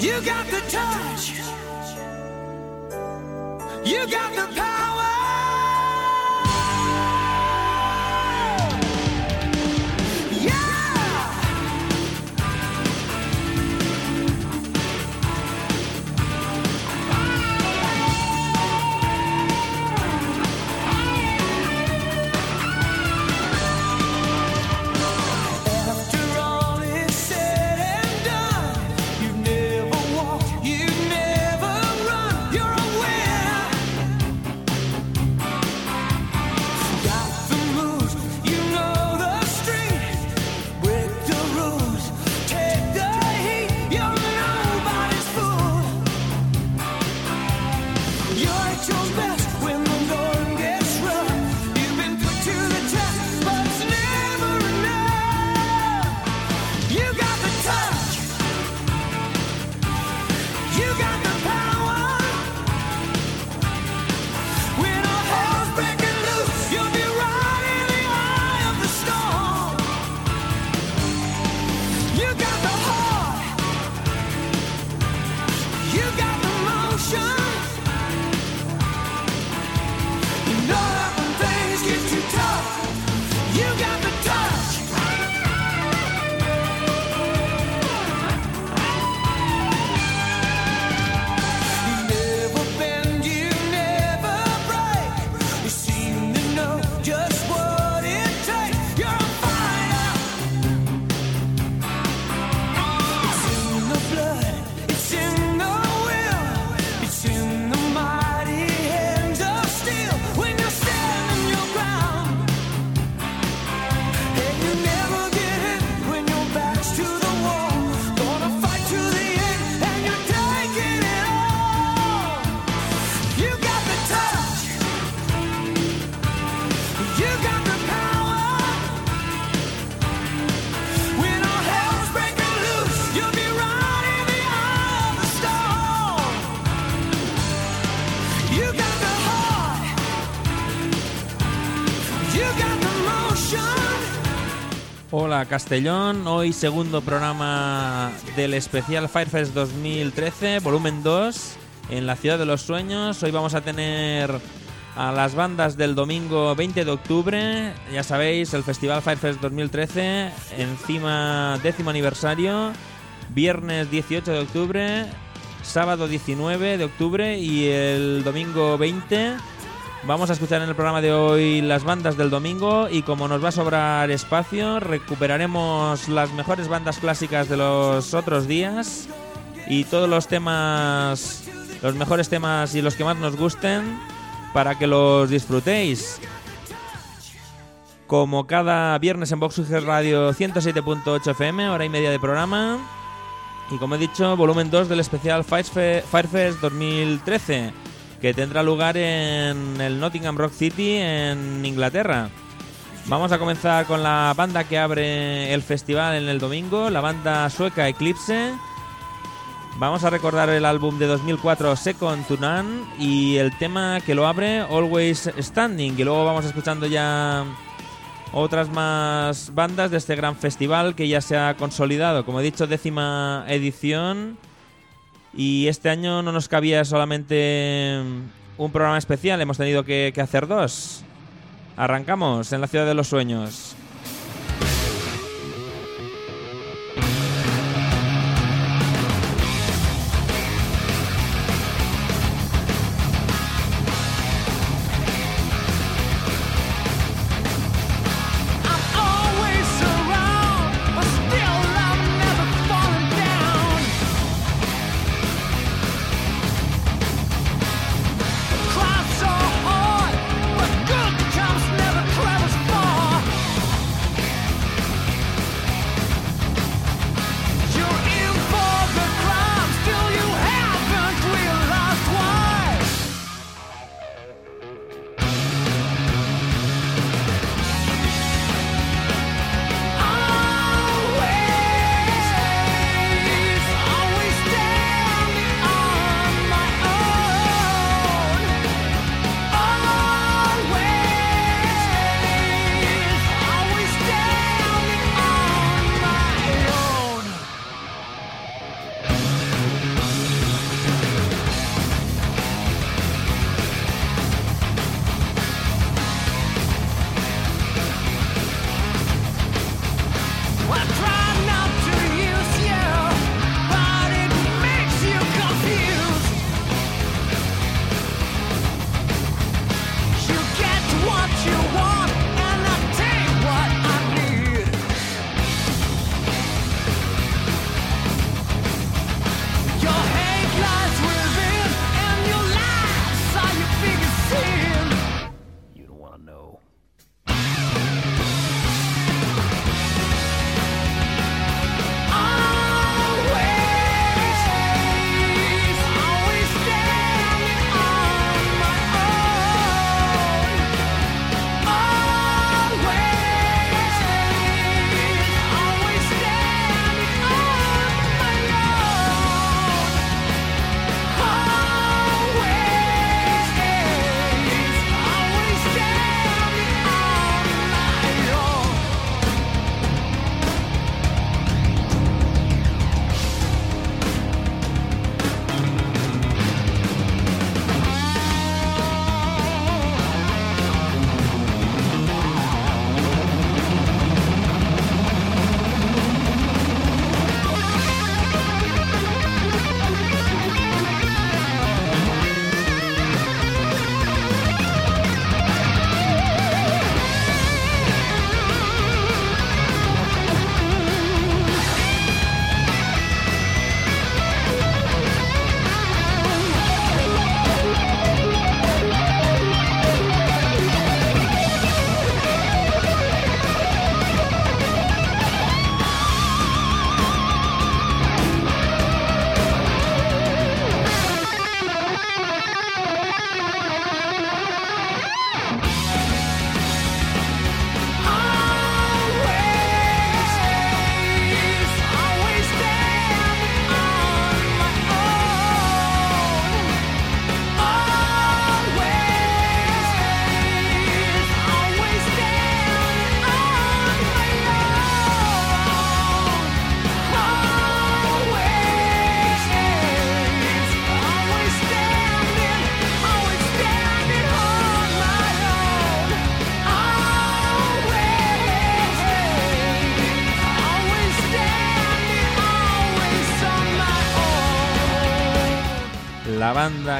You got the touch. You got the power. Castellón, hoy segundo programa del especial Firefest 2013, volumen 2, en la Ciudad de los Sueños. Hoy vamos a tener a las bandas del domingo 20 de octubre, ya sabéis, el Festival Firefest 2013, encima décimo aniversario, viernes 18 de octubre, sábado 19 de octubre y el domingo 20. Vamos a escuchar en el programa de hoy las bandas del domingo y como nos va a sobrar espacio, recuperaremos las mejores bandas clásicas de los otros días y todos los temas, los mejores temas y los que más nos gusten para que los disfrutéis. Como cada viernes en Vox Radio 107.8 FM, hora y media de programa. Y como he dicho, volumen 2 del especial Firefe- Firefest 2013, que tendrá lugar en el Nottingham Rock City, en Inglaterra. Vamos a comenzar con la banda que abre el festival en el domingo, la banda sueca Eclipse. Vamos a recordar el álbum de 2004 Second to None y el tema que lo abre Always Standing. Y luego vamos escuchando ya otras más bandas de este gran festival que ya se ha consolidado. Como he dicho, décima edición. Y este año no nos cabía solamente un programa especial, hemos tenido que, hacer dos. Arrancamos en la ciudad de los sueños.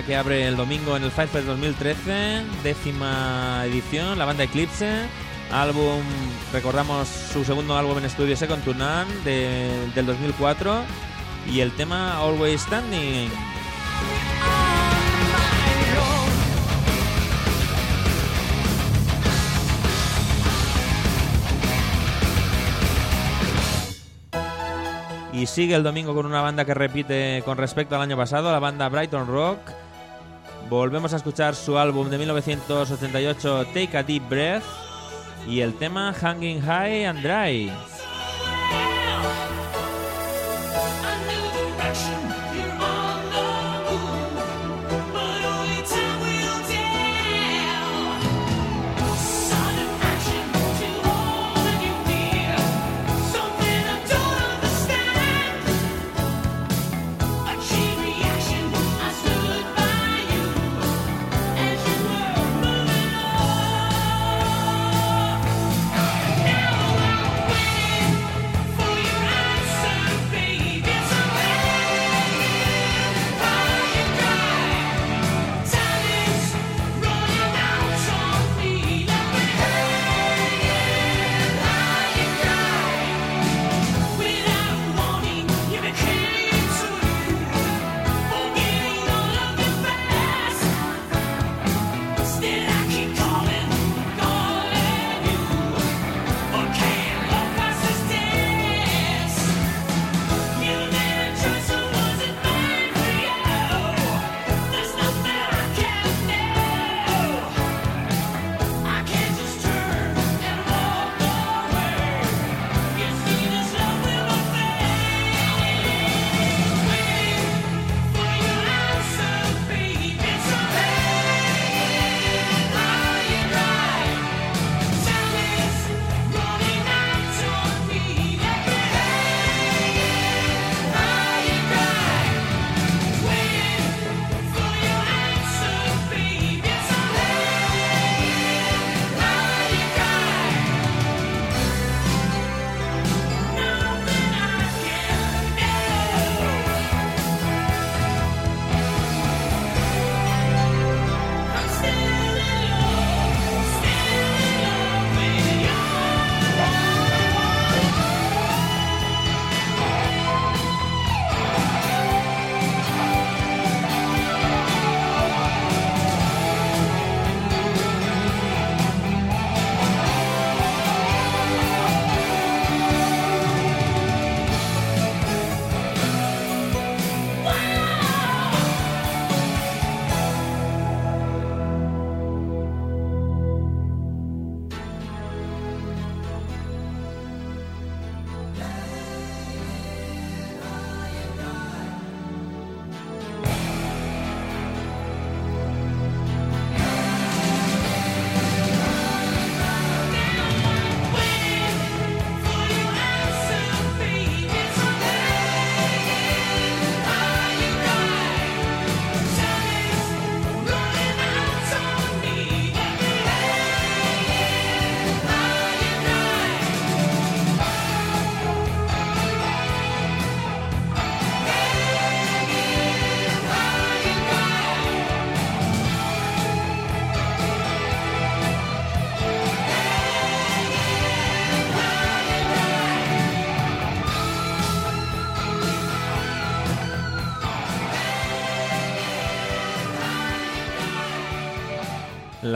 Que abre el domingo en el Five Fest 2013, décima edición, la banda Eclipse. Álbum, recordamos su segundo álbum en estudio Second to None de- del 2004 y el tema Always Standing. Y sigue el domingo con una banda que repite con respecto al año pasado, la banda Brighton Rock. Volvemos a escuchar su álbum de 1988, Take a Deep Breath, y el tema Hanging High and Dry.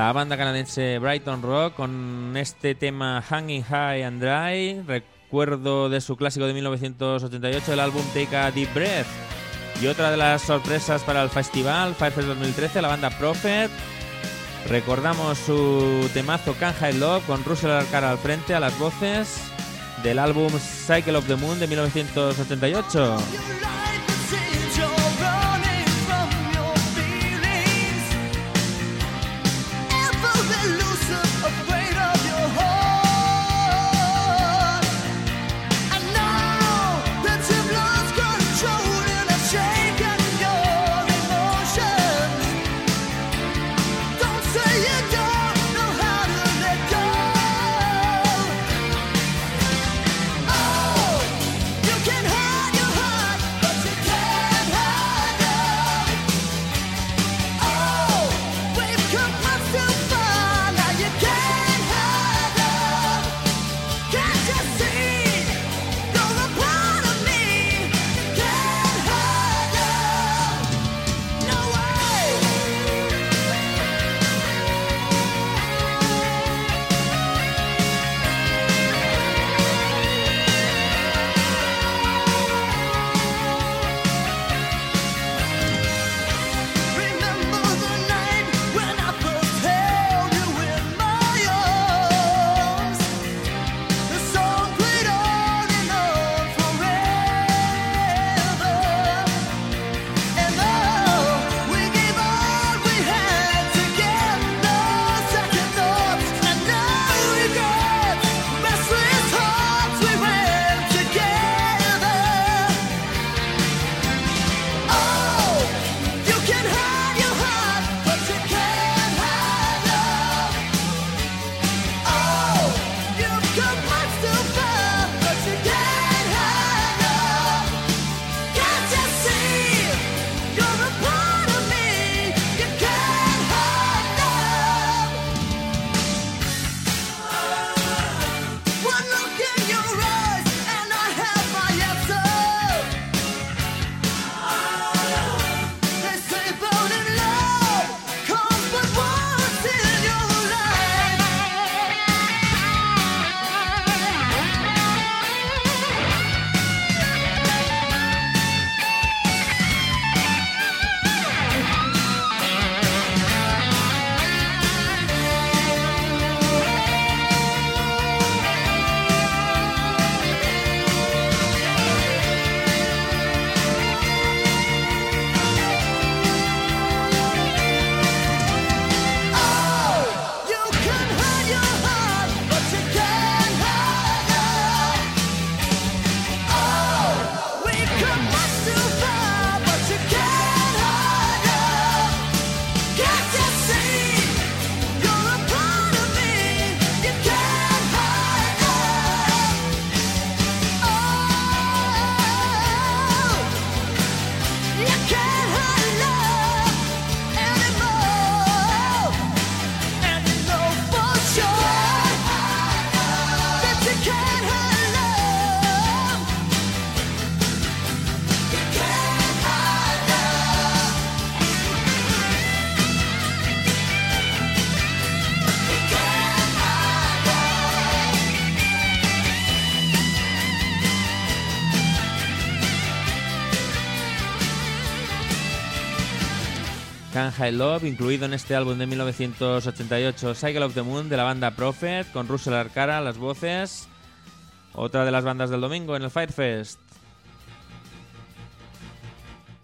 La banda canadiense Brighton Rock con este tema Hanging High and Dry, recuerdo de su clásico de 1988, el álbum Take a Deep Breath. Y otra de las sorpresas para el festival, Firefest 2013, la banda Prophet. Recordamos su temazo Can't Hide Love con Russell Arcara al frente a las voces del álbum Cycle of the Moon de 1988. Love, incluido en este álbum de 1988 Cycle of the Moon de la banda Prophet, con Russell Arcara las voces. Otra de las bandas del domingo en el Firefest.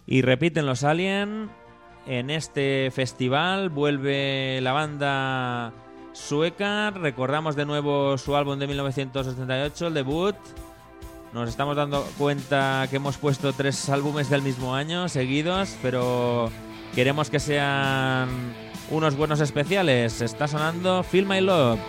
Y repiten los Alien. En este festival vuelve la banda sueca. Recordamos de nuevo su álbum de 1988, el debut. Nos estamos dando cuenta que hemos puesto tres álbumes del mismo año seguidos, pero queremos que sean unos buenos especiales. Está sonando Feel My Love.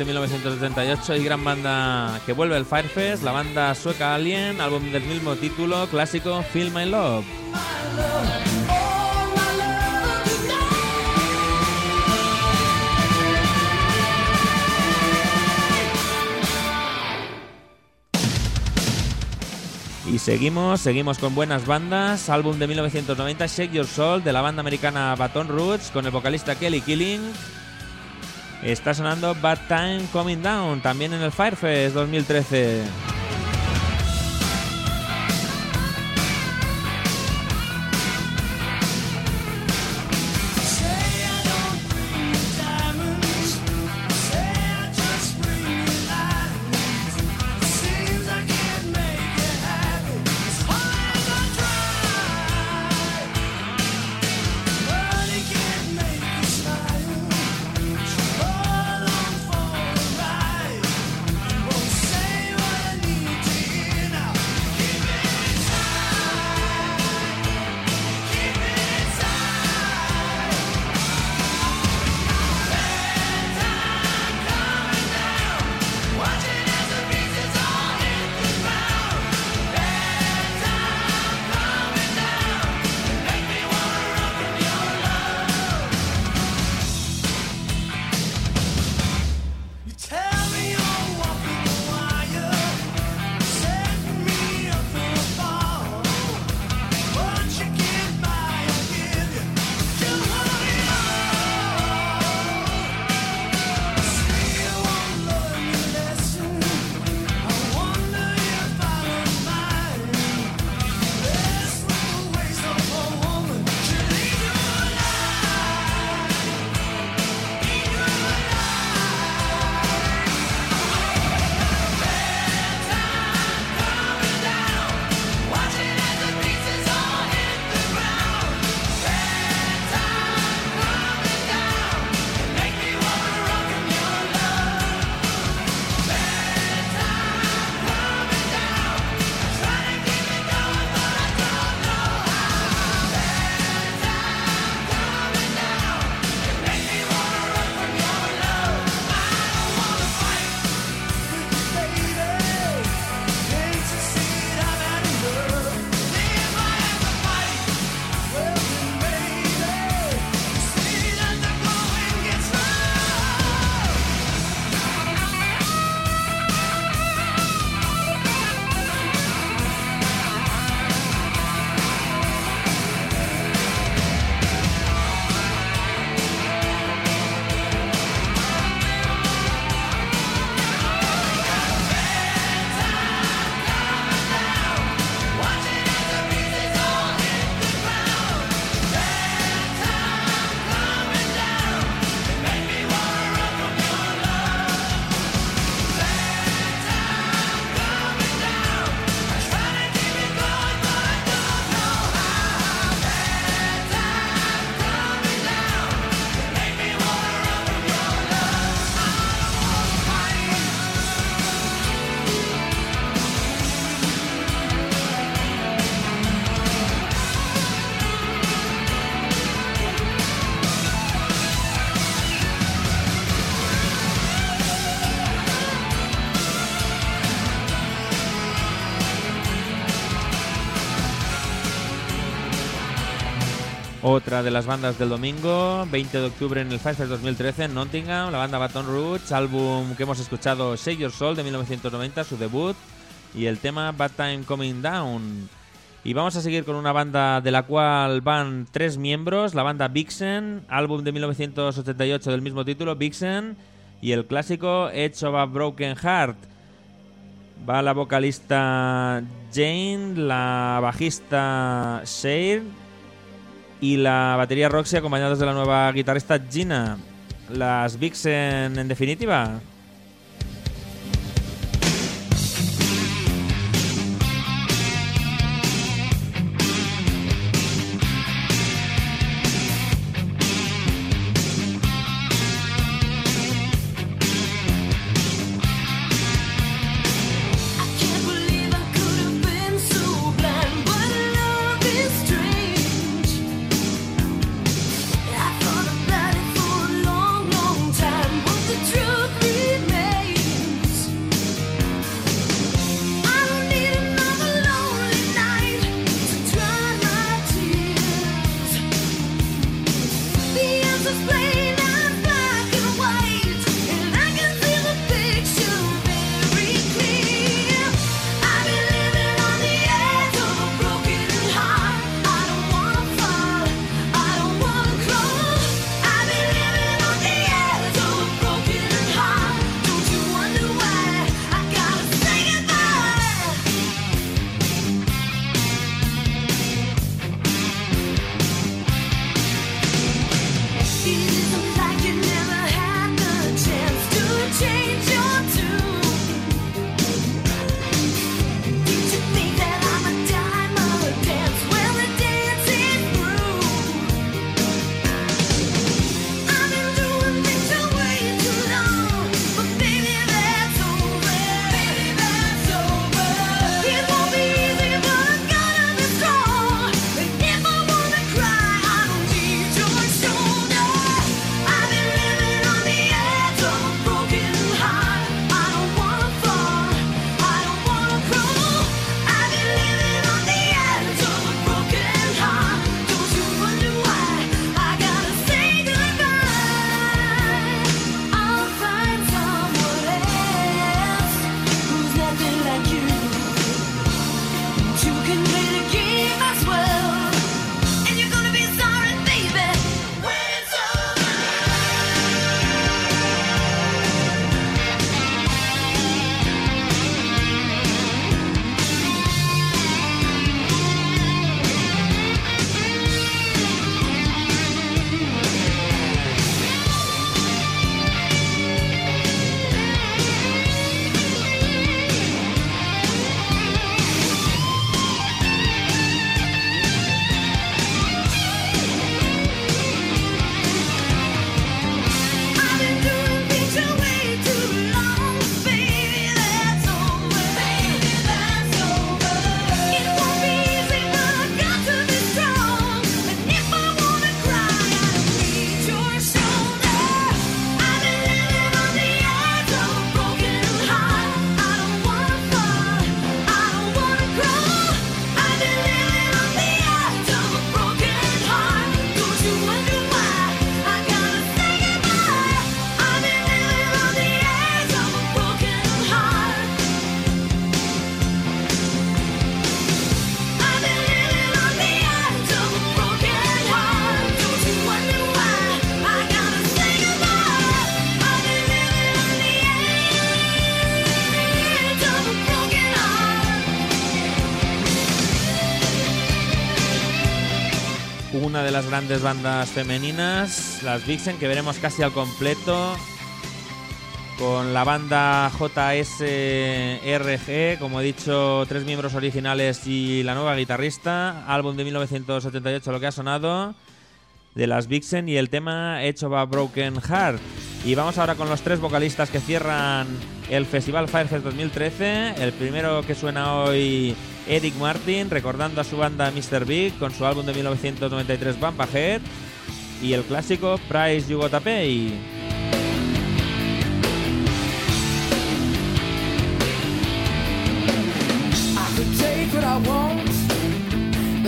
Este 1978 y gran banda que vuelve al Firefest, la banda sueca Alien, álbum del mismo título, clásico Feel My Love. Y seguimos, seguimos con buenas bandas. Álbum de 1990, Shake Your Soul, de la banda americana Baton Roots, con el vocalista Kelly Killing. Está sonando Bad Time Coming Down, también en el Firefest 2013. Otra de las bandas del domingo, 20 de octubre en el Firefest 2013 en Nottingham, la banda Baton Rouge, álbum que hemos escuchado Shake Your Soul de 1990, su debut, y el tema Bad Time Coming Down. Y vamos a seguir con una banda de la cual van tres miembros, la banda Vixen, álbum de 1988 del mismo título, Vixen, y el clásico Edge of a Broken Heart. Va la vocalista Jane, la bajista Shade y la batería Roxy acompañados de la nueva guitarrista Gina. Las Vixen en definitiva. Las grandes bandas femeninas, las Vixen, que veremos casi al completo. Con la banda JSRG, como he dicho, tres miembros originales y la nueva guitarrista. Álbum de 1978, lo que ha sonado. De las Vixen y el tema of a Broken Heart. Y vamos ahora con los tres vocalistas que cierran el Festival Firefest 2013. El primero que suena hoy, Eric Martin recordando a su banda Mr. Big con su álbum de 1993 Bamba Head y el clásico Price You Gotta Pay.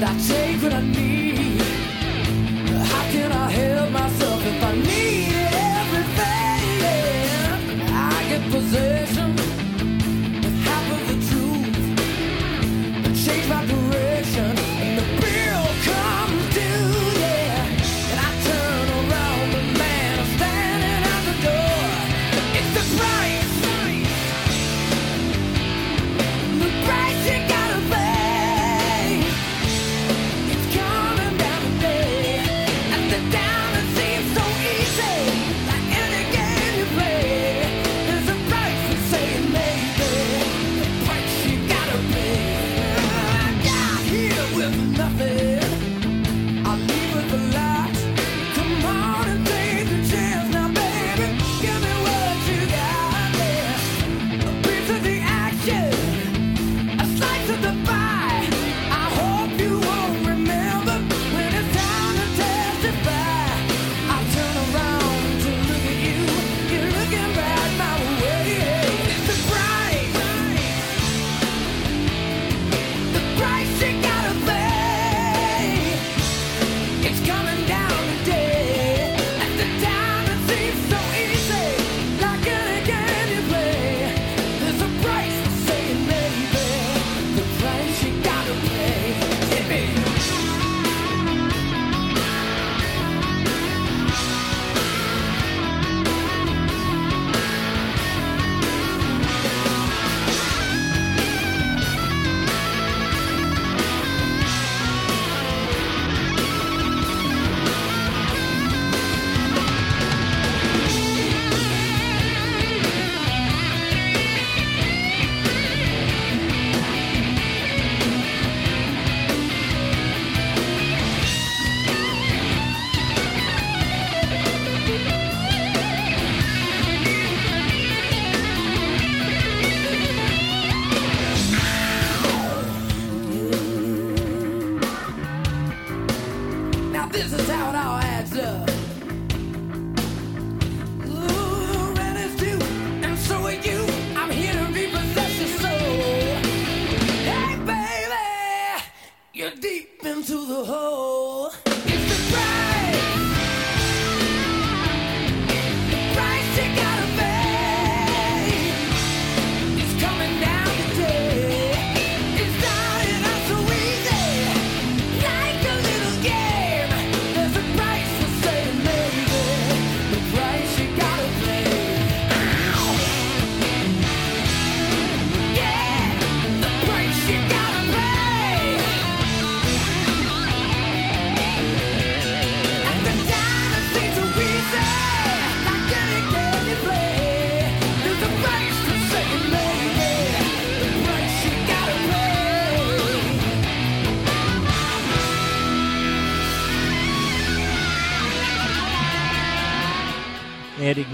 I take what I need. How can I help myself if I need?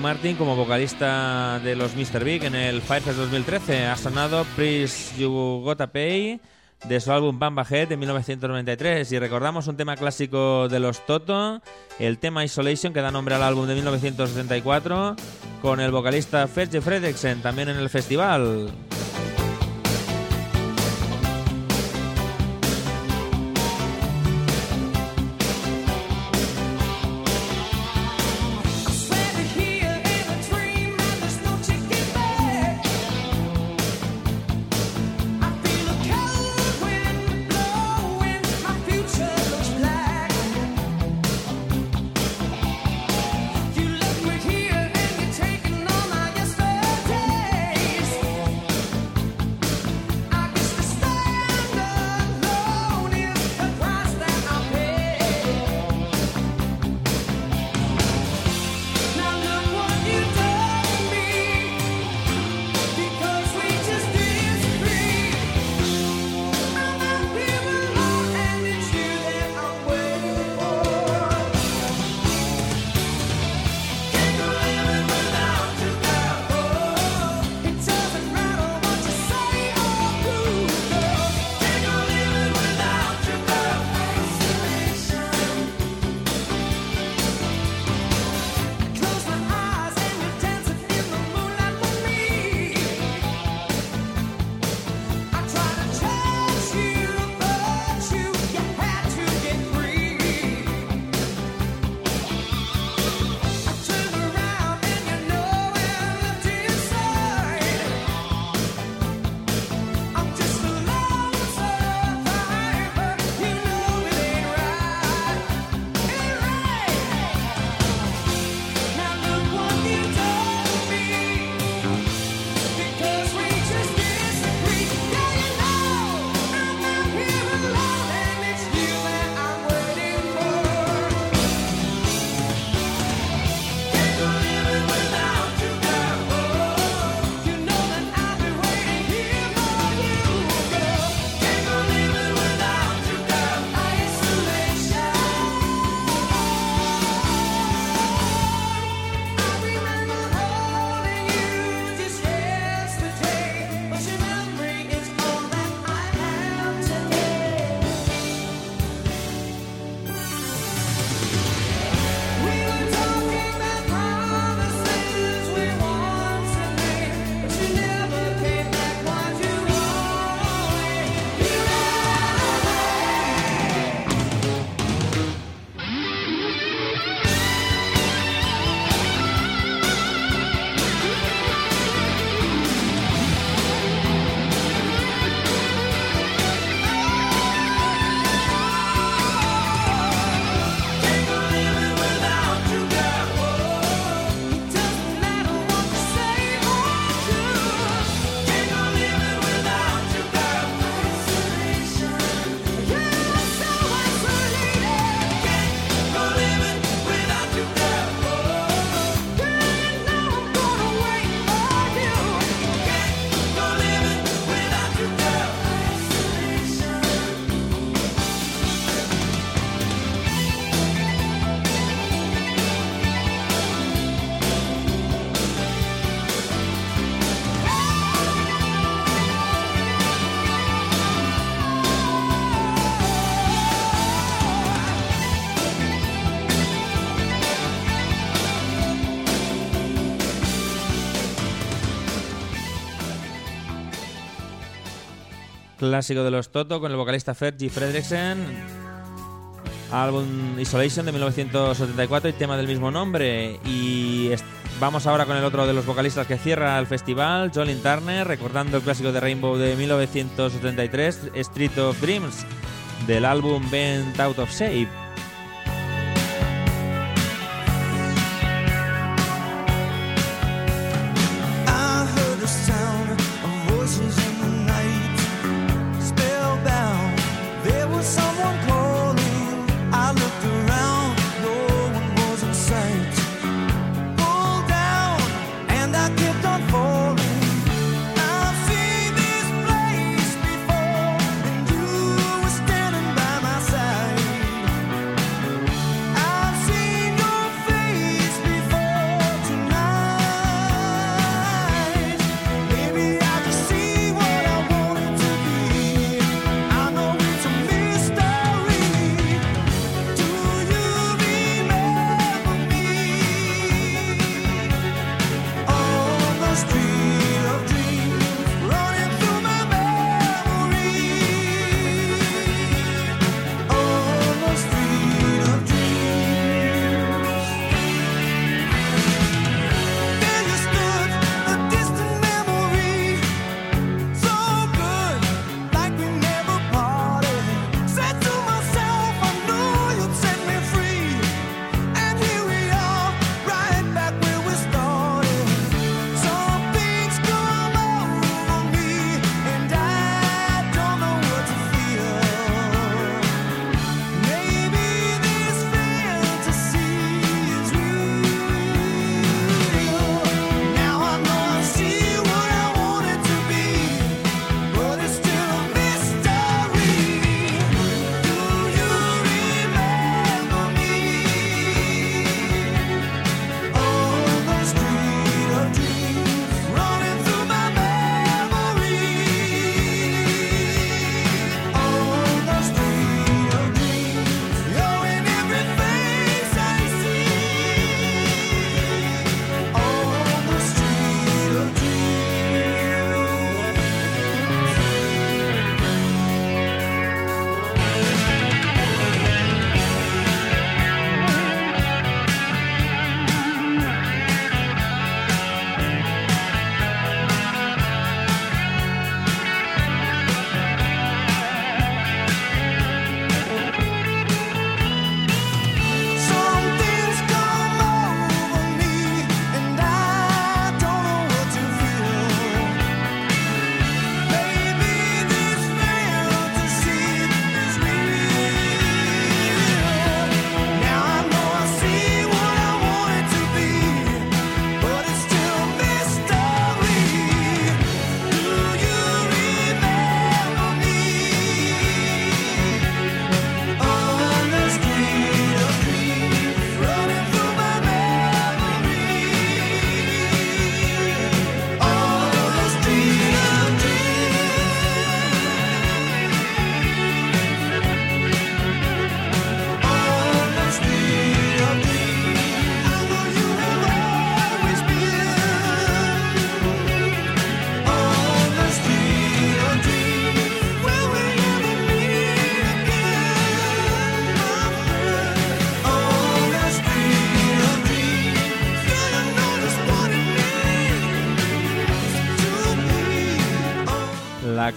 Martin como vocalista de los Mr. Big en el Firefest 2013. Ha sonado Please You Gotta Pay de su álbum Bamba Head de 1993. Y recordamos un tema clásico de los Toto, el tema Isolation, que da nombre al álbum de 1974, con el vocalista Fergie Fredriksen también en el festival. Clásico de los Toto con el vocalista Fergie Fredriksen. Álbum Isolation de 1974 y tema del mismo nombre. Y vamos ahora con el otro de los vocalistas que cierra el festival, Jolin Turner, recordando el clásico de Rainbow de 1973, Street of Dreams, del álbum Bent Out of Shape.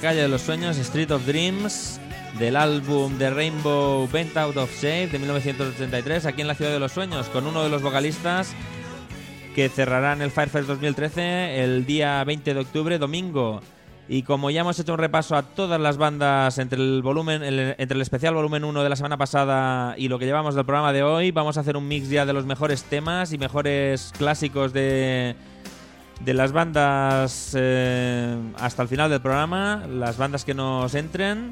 Calle de los sueños, Street of Dreams, del álbum The Rainbow Bent Out of Shape de 1983, aquí en la ciudad de los sueños, con uno de los vocalistas que cerrarán el Firefest 2013 el día 20 de octubre, domingo. Y como ya hemos hecho un repaso a todas las bandas entre el volumen, entre el especial volumen 1 de la semana pasada y lo que llevamos del programa de hoy, vamos a hacer un mix ya de los mejores temas y mejores clásicos de, de las bandas eh, hasta el final del programa, las bandas que nos entren.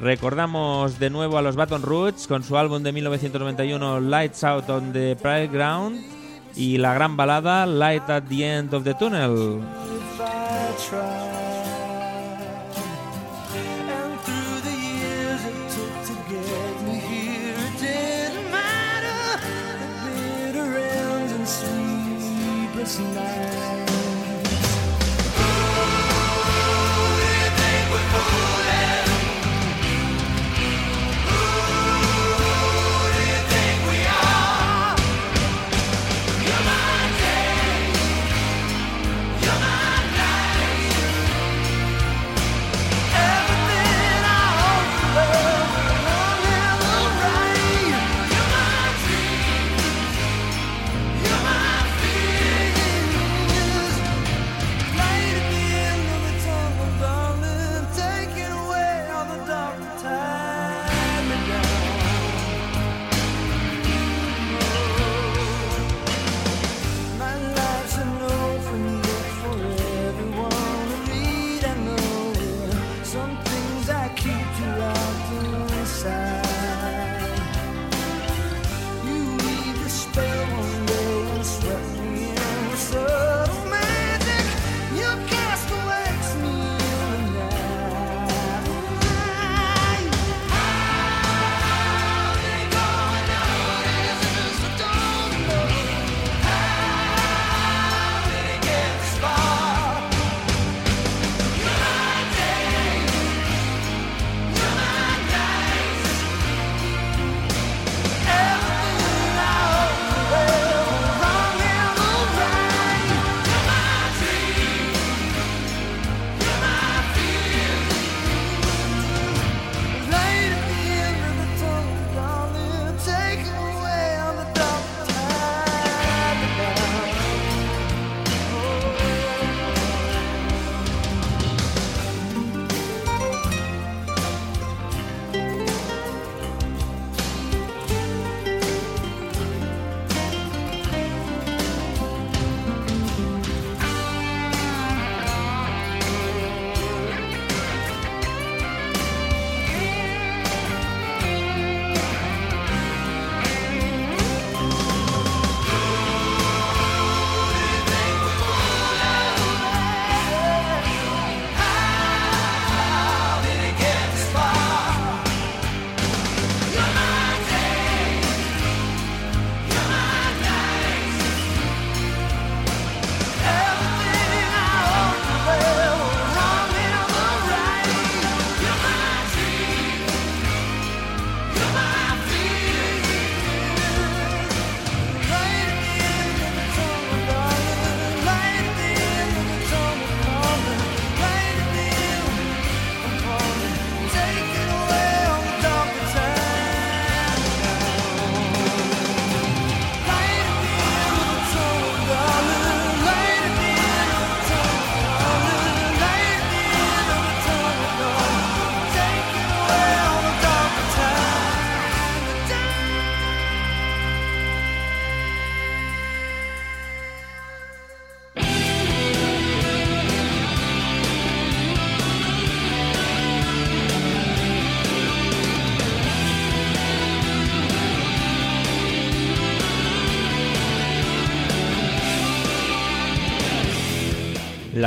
Recordamos de nuevo a los Baton Roots con su álbum de 1991 Lights Out on the Pride Ground y la gran balada Light at the End of the Tunnel.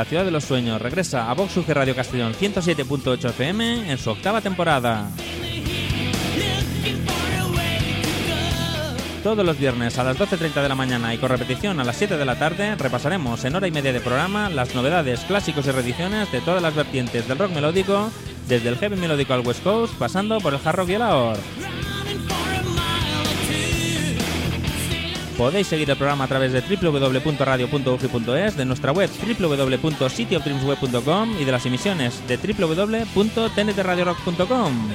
La ciudad de los sueños regresa a Vox UG Radio Castellón 107.8 FM en su octava temporada. Todos los viernes a las 12.30 de la mañana y con repetición a las 7 de la tarde repasaremos en hora y media de programa las novedades, clásicos y reediciones de todas las vertientes del rock melódico, desde el heavy melódico al West Coast, pasando por el hard rock y el AOR. Podéis seguir el programa a través de www.radio.ugi.es, de nuestra web www.cityofdreamsweb.com y de las emisiones de www.tntradiorock.com.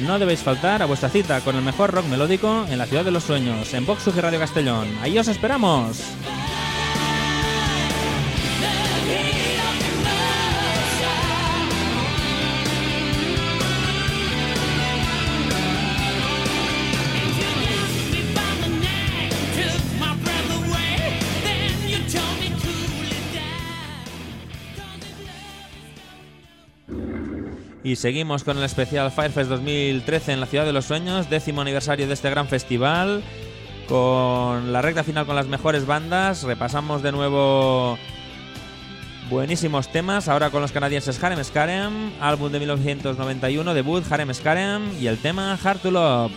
No debéis faltar a vuestra cita con el mejor rock melódico en la ciudad de los sueños, en Vox Radio Castellón. ¡Ahí os esperamos! Y seguimos con el especial Firefest 2013 en la Ciudad de los Sueños, décimo aniversario de este gran festival, con la recta final con las mejores bandas. Repasamos de nuevo buenísimos temas, ahora con los canadienses Harem Scarem, álbum de 1991, debut Harem Scarem y el tema hard to love.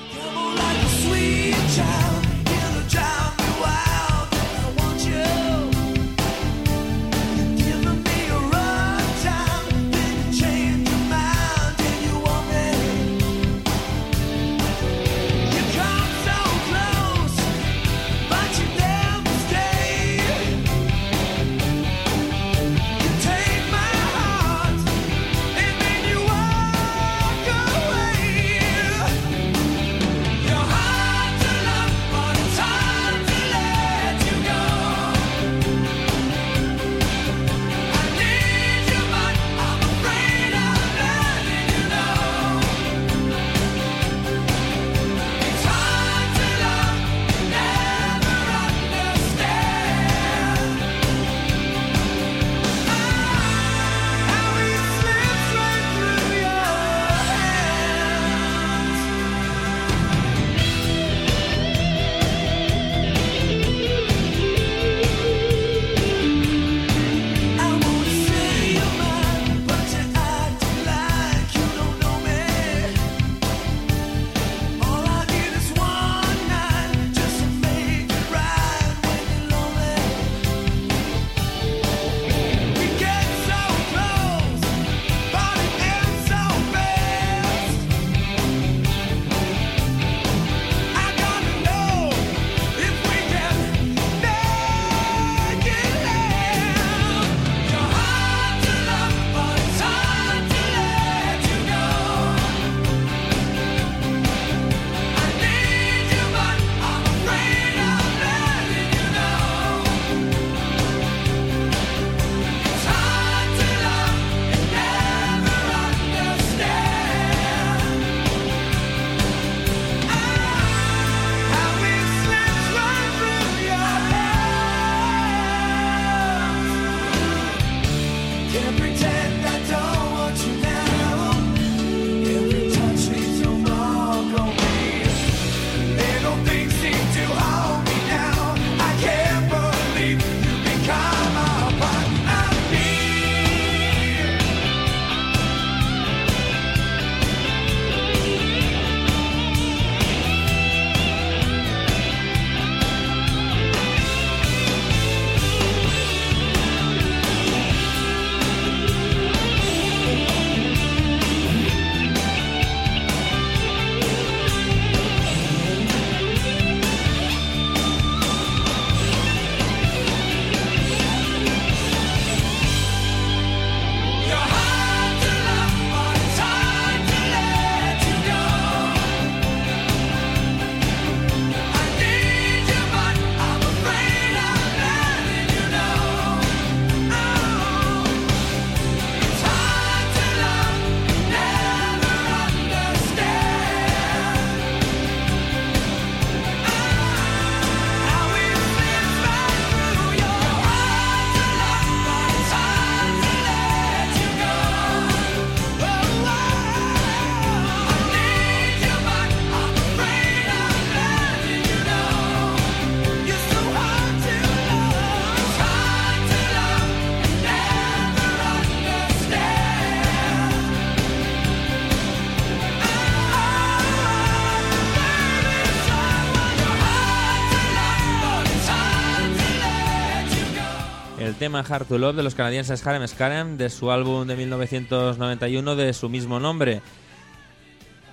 Tema Hard to Love de los canadienses Harem Scarem de su álbum de 1991 de su mismo nombre.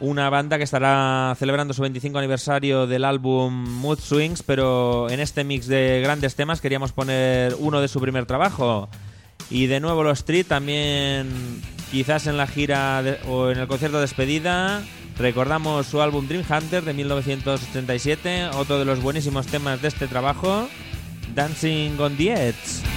Una banda que estará celebrando su 25 aniversario del álbum Mood Swings, pero en este mix de grandes temas queríamos poner uno de su primer trabajo. Y de nuevo los Street también quizás en la gira de- o en el concierto de despedida recordamos su álbum Dream Hunter de 1987, otro de los buenísimos temas de este trabajo, Dancing on the Edge.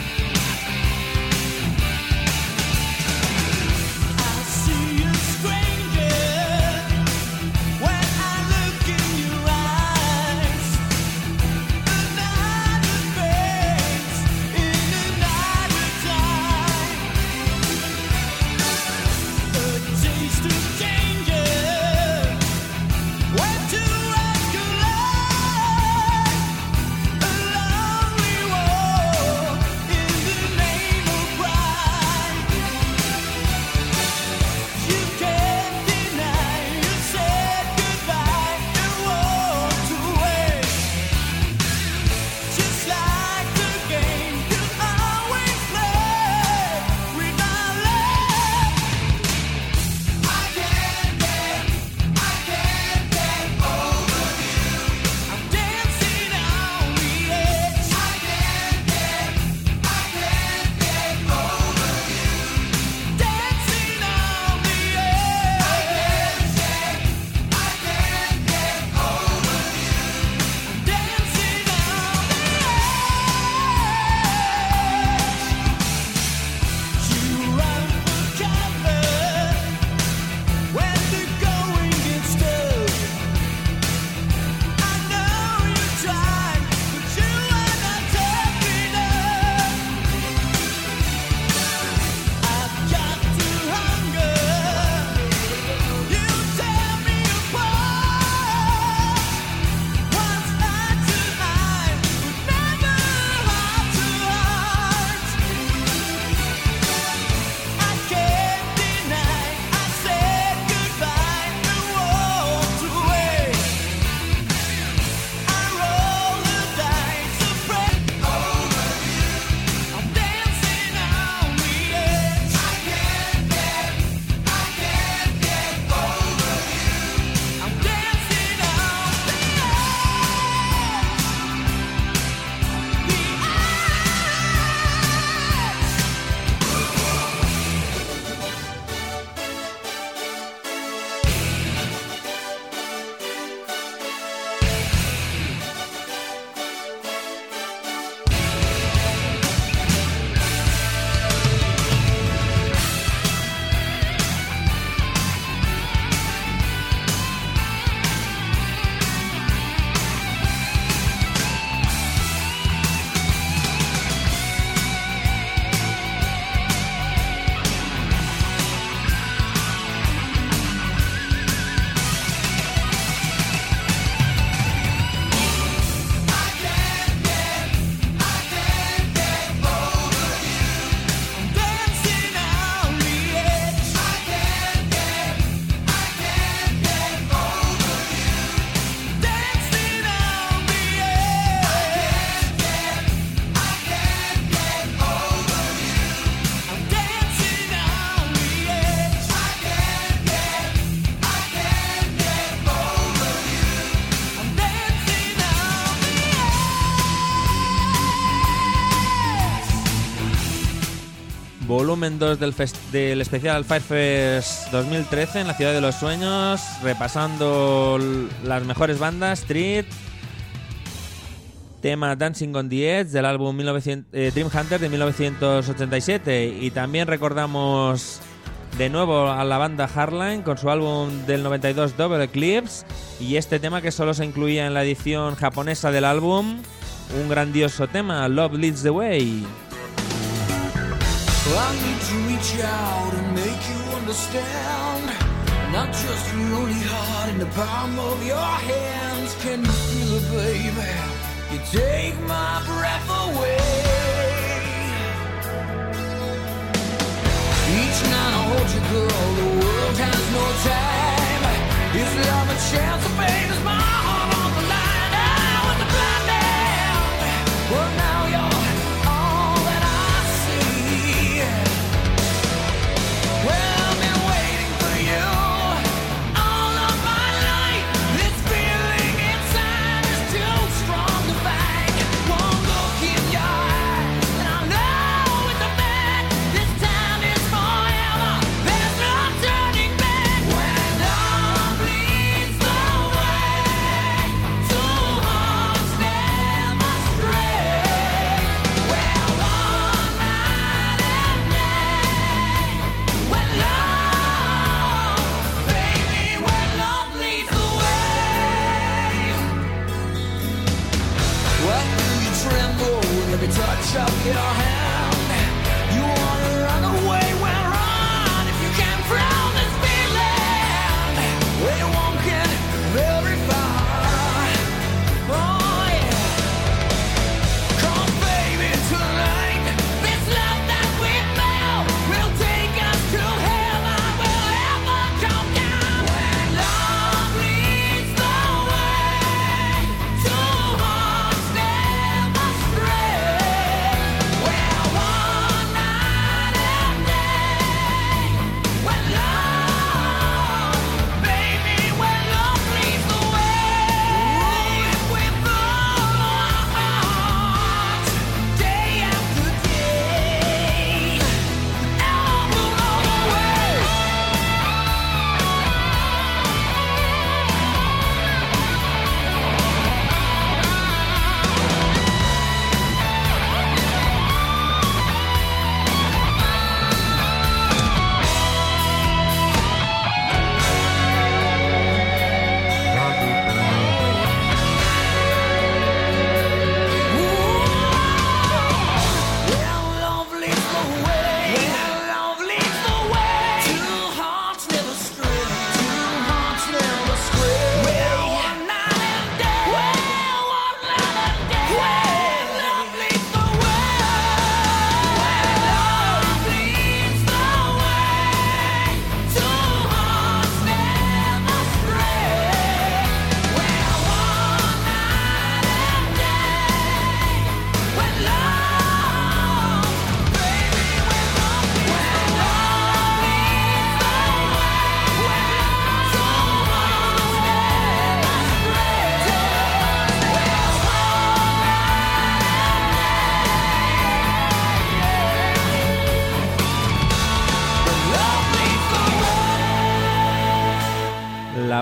Volumen 2 del, del especial Firefest 2013 en la Ciudad de los Sueños, repasando las mejores bandas, Street, tema Dancing on the Edge del álbum 1900 eh, Dream Hunter de 1987 y también recordamos de nuevo a la banda Hardline con su álbum del 92 Double Eclipse y este tema que solo se incluía en la edición japonesa del álbum, un grandioso tema, Love Leads the Way. I need to reach out and make you understand. Not just a lonely heart in the palm of your hands. Can you feel it, baby? You take my breath away. Each night I hold you, girl. The world has no time. Is love a chance, or babe? Is my heart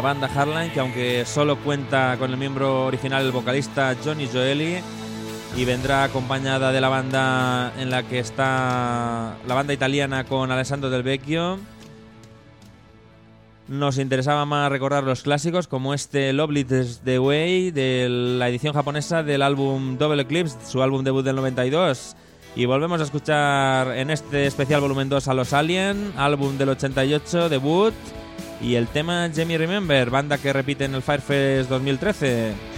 banda Hardline, que aunque solo cuenta con el miembro original, el vocalista Johnny Joeli, y vendrá acompañada de la banda en la que está la banda italiana con Alessandro Del Vecchio. Nos interesaba más recordar los clásicos como este Lovely the Way de la edición japonesa del álbum Double Eclipse, su álbum debut del 92. Y volvemos a escuchar en este especial volumen 2 a los Alien, álbum del 88, debut, y el tema Jamie Remember, banda que repite en el Firefest 2013.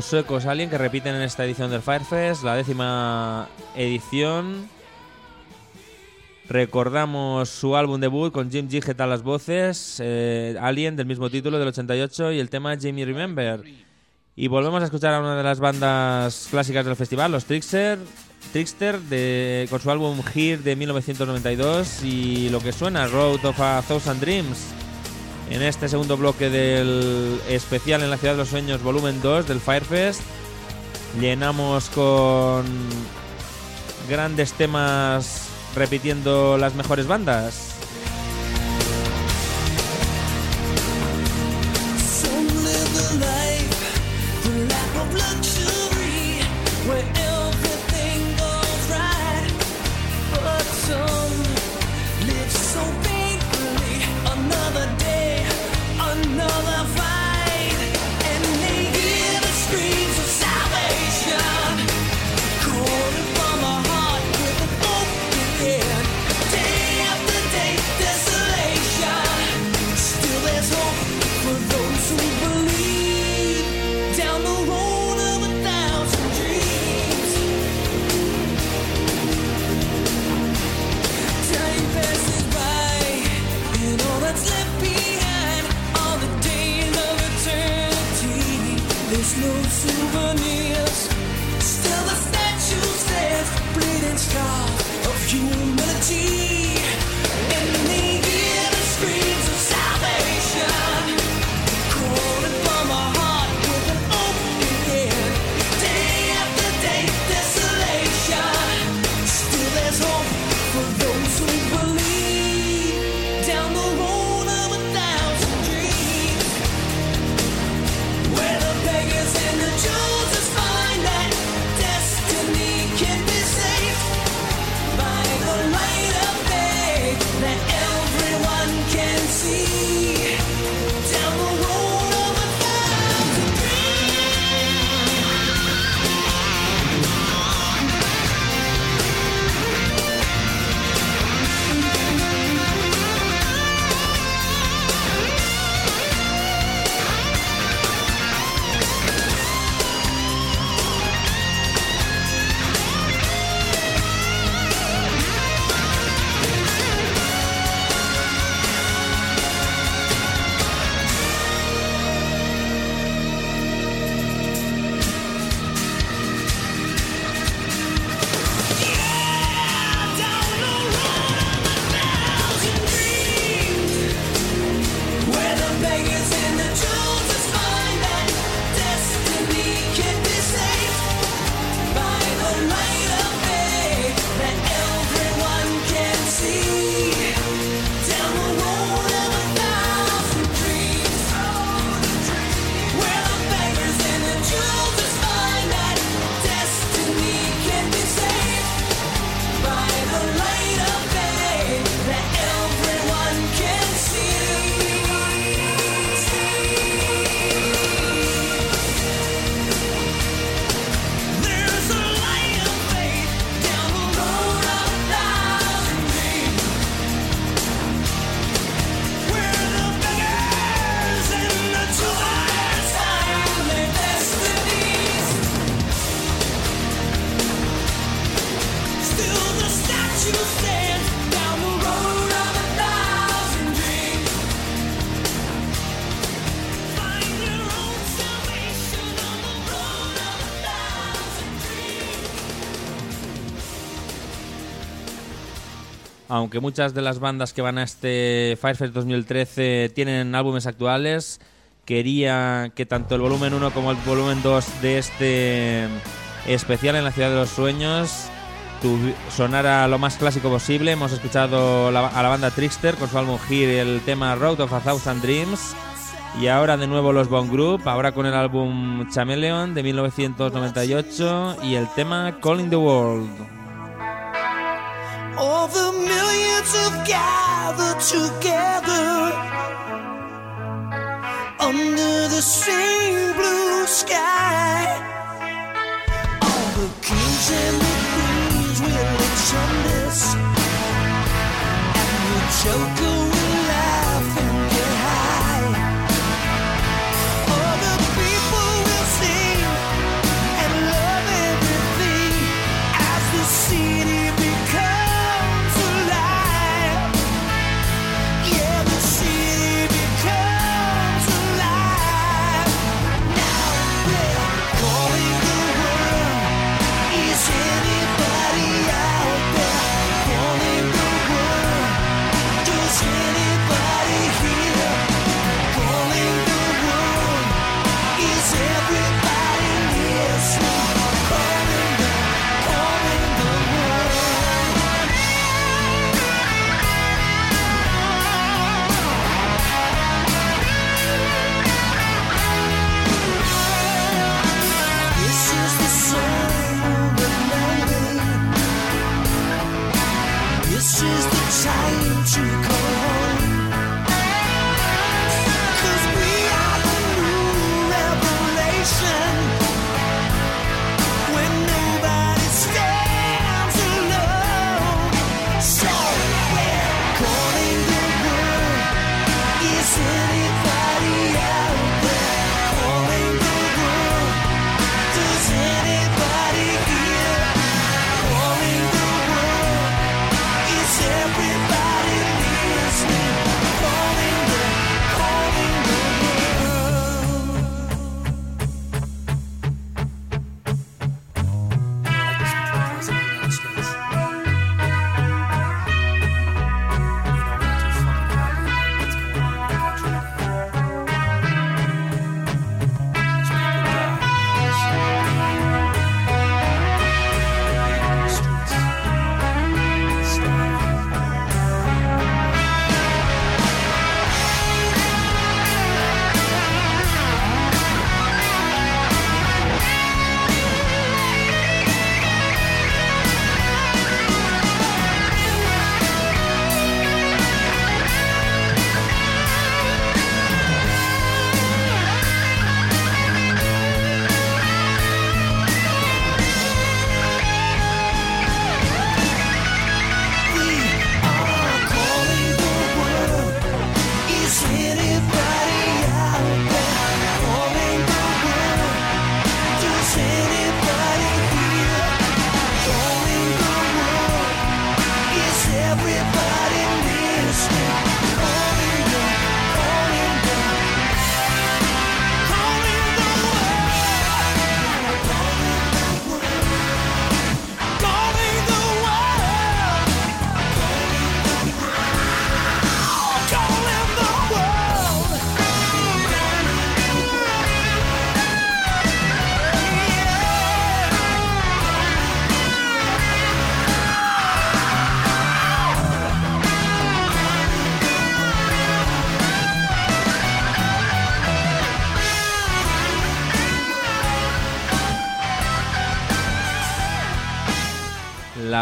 los suecos Alien que repiten en esta edición del Firefest, la décima edición. Recordamos su álbum debut con Jim Gidget a las voces, eh, Alien del mismo título del 88 y el tema Jamie Remember. Y volvemos a escuchar a una de las bandas clásicas del festival, los Trickster, Trickster de, con su álbum Here de 1992 y lo que suena, Road of a Thousand Dreams en este segundo bloque del especial en la Ciudad de los Sueños, volumen 2 del Firefest. Llenamos con grandes temas repitiendo las mejores bandas. aunque muchas de las bandas que van a este Firefest 2013 tienen álbumes actuales, quería que tanto el volumen 1 como el volumen 2 de este especial en la Ciudad de los Sueños sonara lo más clásico posible. Hemos escuchado a la banda Trickster con su álbum Here el tema Road of a Thousand Dreams. Y ahora de nuevo los Bone Group, ahora con el álbum Chameleon de 1998 y el tema Calling the World. All the millions have gathered together under the same blue sky. All the kings and the queens will attend this, and the Joker.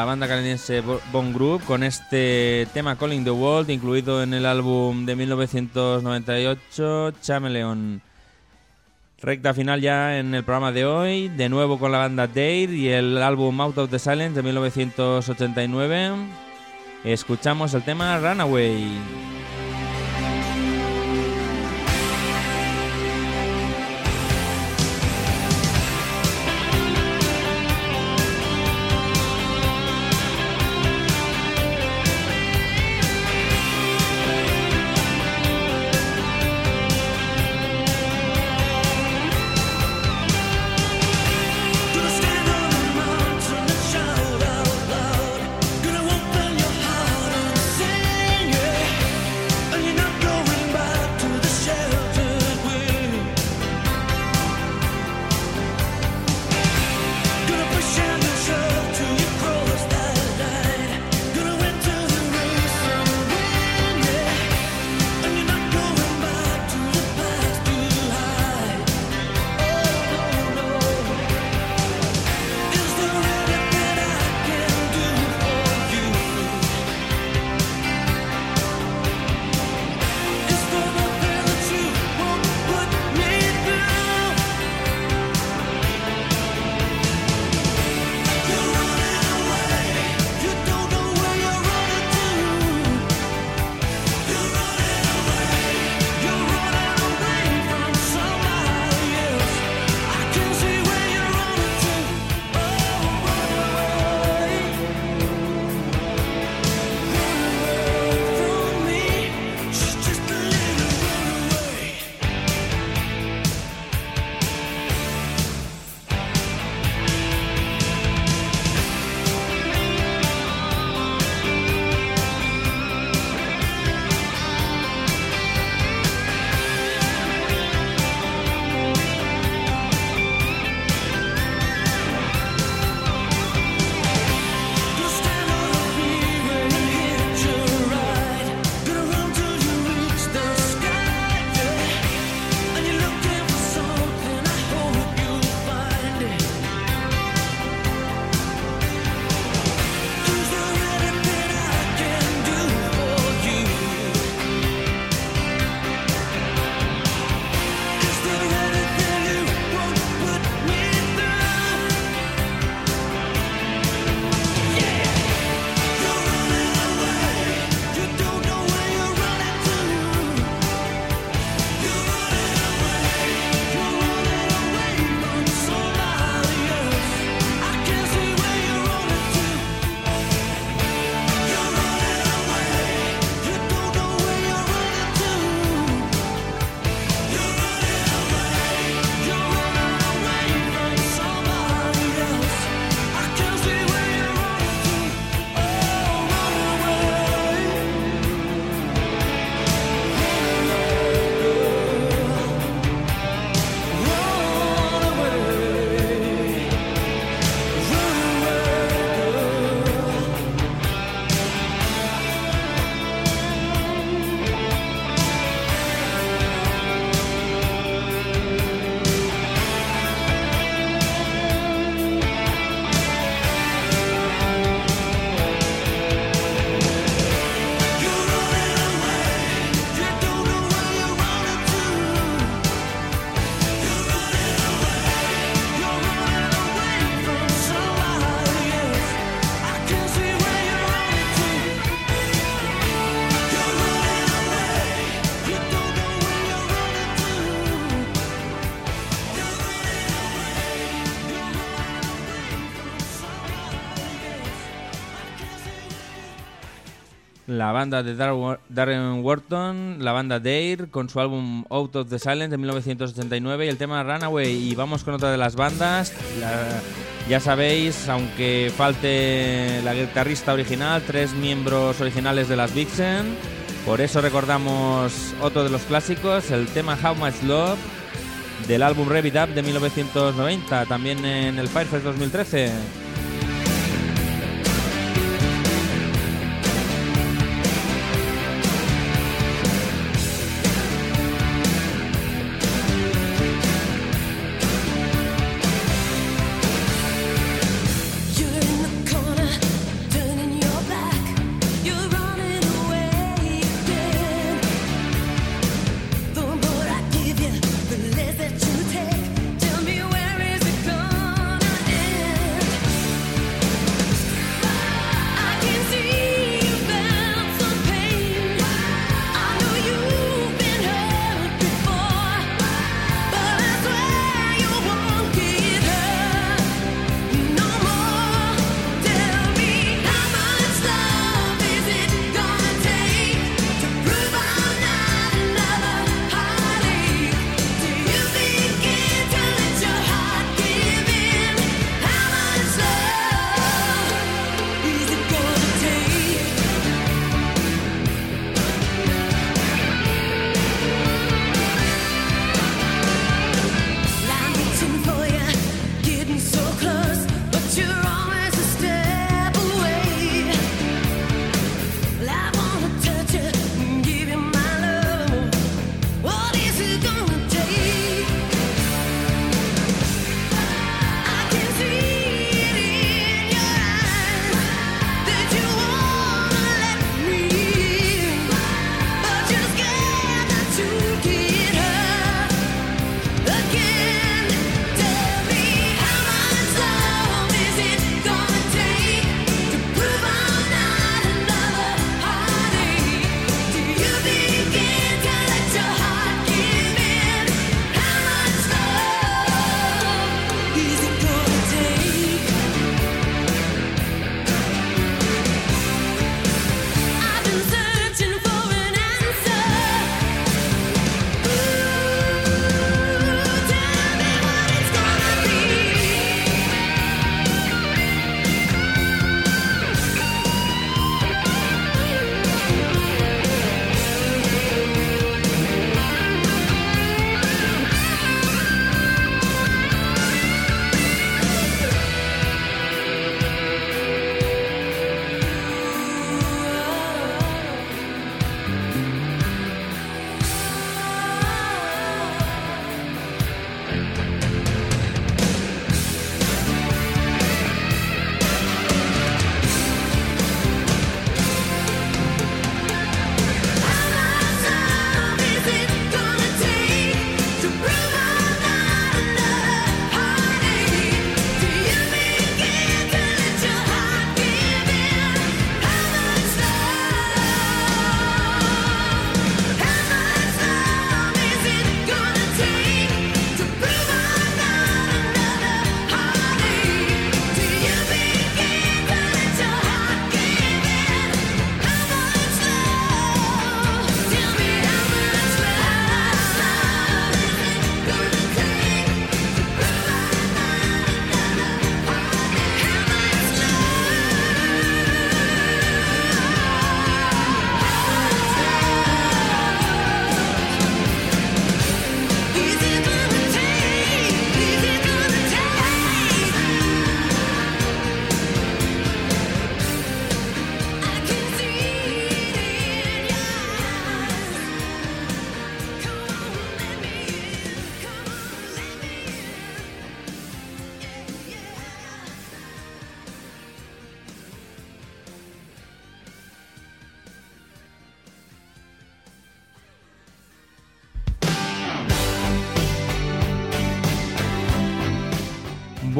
banda canadiense Bon Group con este tema Calling the World incluido en el álbum de 1998 Chameleon. Recta final ya en el programa de hoy, de nuevo con la banda Dade y el álbum Out of the Silence de 1989. Escuchamos el tema Runaway. La banda de Dar- Darren Wharton, la banda Dare, con su álbum Out of the Silence de 1989 y el tema Runaway. Y vamos con otra de las bandas. Ya sabéis, aunque falte la guitarrista original, tres miembros originales de las Vixen. Por eso recordamos otro de los clásicos, el tema How Much Love del álbum Rev It Up de 1990, también en el Firefest 2013.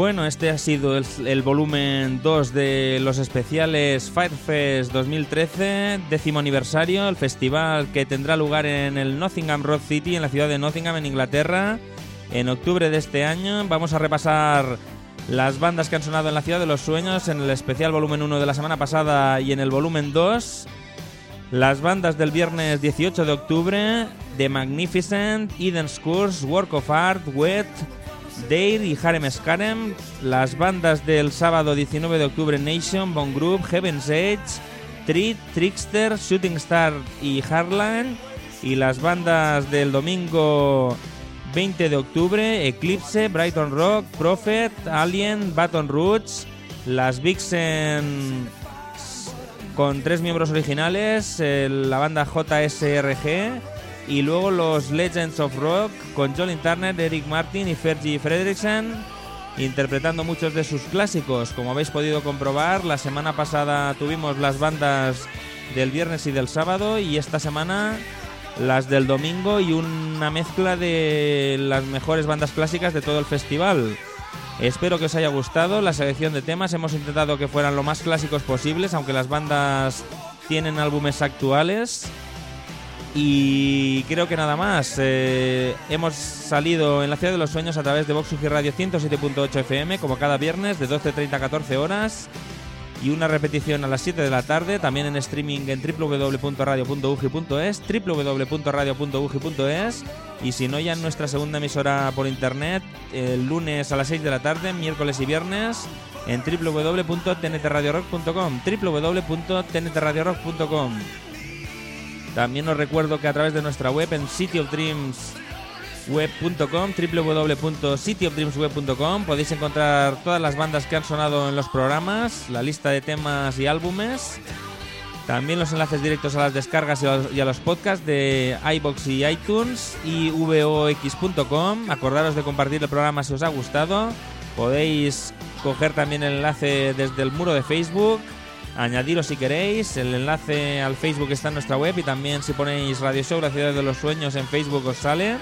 Bueno, este ha sido el, volumen 2 de los especiales Firefest 2013, décimo aniversario, el festival que tendrá lugar en el Nottingham Road City, en la ciudad de Nottingham, en Inglaterra, en octubre de este año. Vamos a repasar las bandas que han sonado en la ciudad de los sueños, en el especial volumen 1 de la semana pasada y en el volumen 2. Las bandas del viernes 18 de octubre, The Magnificent, Eden's Curse, Work of Art, Wet, Dare y Harem Scarem. Las bandas del sábado 19 de octubre, Nation, Bone Group, Heaven's Edge, Treat, Trickster, Shooting Star y Harlan. Y las bandas del domingo 20 de octubre, Eclipse, Brighton Rock, Prophet, Alien, Baton Roots, las Vixen con tres miembros originales, la banda JSRG y luego los Legends of Rock con Jolin Turner, Eric Martin y Fergie Fredrickson interpretando muchos de sus clásicos. Como habéis podido comprobar, la semana pasada tuvimos las bandas del viernes y del sábado y esta semana las del domingo y una mezcla de las mejores bandas clásicas de todo el festival. Espero que os haya gustado la selección de temas. Hemos intentado que fueran lo más clásicos posibles, aunque las bandas tienen álbumes actuales. Y creo que nada más. Eh, hemos salido en la Ciudad de los Sueños a través de Vox UG Radio 107.8 FM, como cada viernes, de 12.30 a 14 horas. Y una repetición a las 7 de la tarde, también en streaming en www.radio.ugi.es, www.radio.ugi.es y si no ya en nuestra segunda emisora por internet, el lunes a las 6 de la tarde, miércoles y viernes en www.tntradiorock.com, www.tntradiorock.com. También os recuerdo que a través de nuestra web en cityofdreamsweb.com, www.cityofdreamsweb.com podéis encontrar todas las bandas que han sonado en los programas, la lista de temas y álbumes. También los enlaces directos a las descargas y a los, podcasts de iBox y iTunes y vox.com. Acordaros de compartir el programa si os ha gustado. Podéis coger también el enlace desde el muro de Facebook, añadirlo si queréis. El enlace al Facebook está en nuestra web y también si ponéis Radio Show La Ciudad de los Sueños en Facebook os sale.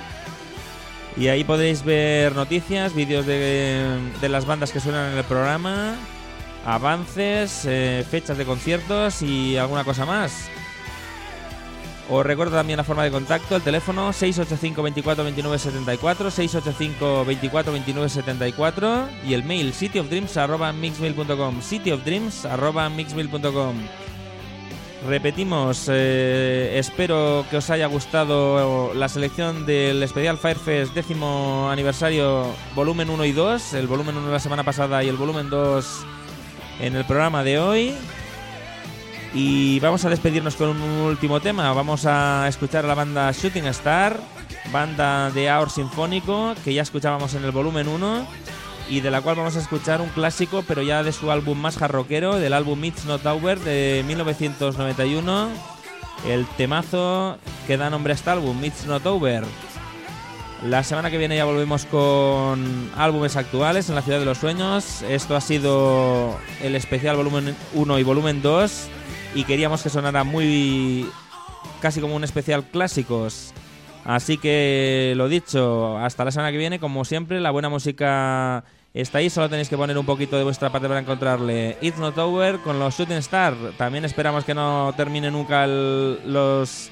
Y ahí podéis ver noticias, vídeos de, de las bandas que suenan en el programa, avances, eh, fechas de conciertos y alguna cosa más. Os recuerdo también la forma de contacto, el teléfono 685 24 29 74, 685 24 29 74 y el mail cityofdreams.mixmail.com, cityofdreams.mixmail.com. Repetimos, eh, espero que os haya gustado la selección del especial Firefest décimo aniversario volumen 1 y 2, el volumen 1 la semana pasada y el volumen 2 en el programa de hoy. Y vamos a despedirnos con un último tema. Vamos a escuchar a la banda Shooting Star, banda de Aor Sinfónico, que ya escuchábamos en el volumen 1, y de la cual vamos a escuchar un clásico, pero ya de su álbum más jarroquero, del álbum It's Not Over de 1991. El temazo que da nombre a este álbum, It's Not Over. La semana que viene ya volvemos con álbumes actuales en la Ciudad de los Sueños. Esto ha sido el especial volumen 1 y volumen 2 y queríamos que sonara muy casi como un especial clásicos. Así que lo dicho, hasta la semana que viene, como siempre, la buena música está ahí, solo tenéis que poner un poquito de vuestra parte para encontrarle. It's Not Over con los Shooting Star. También esperamos que no termine nunca el- los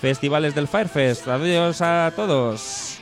festivales del Firefest. Adiós a todos.